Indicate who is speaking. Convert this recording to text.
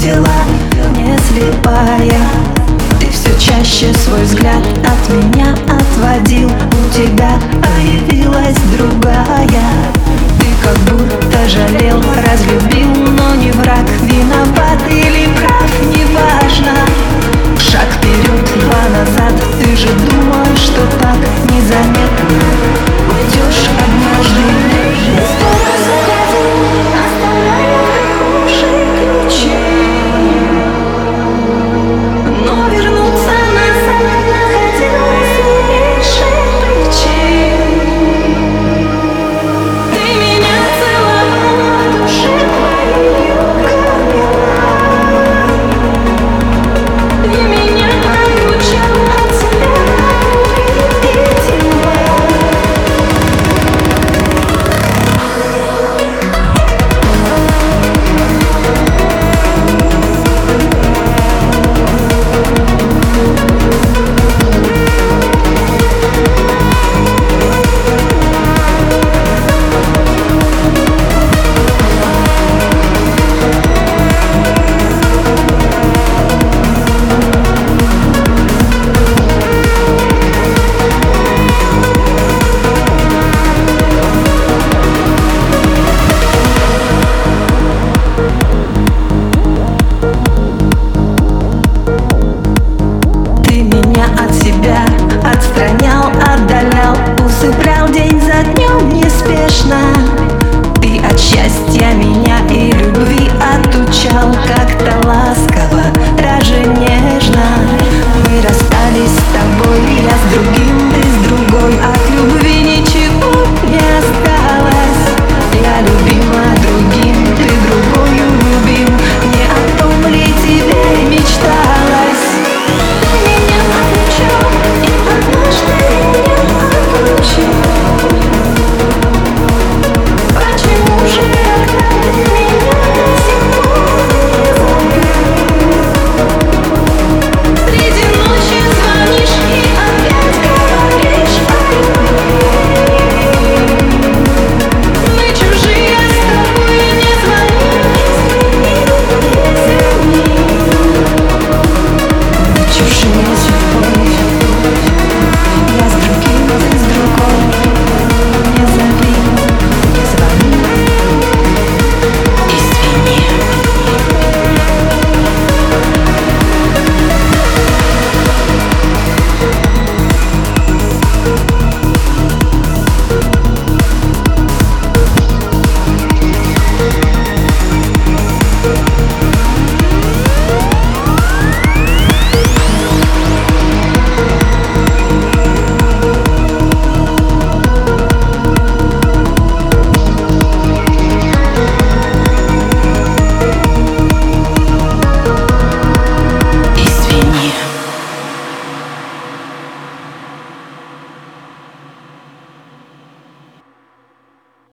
Speaker 1: дела, не слепая. Ты все чаще свой взгляд от меня отводил. У тебя появилась другая.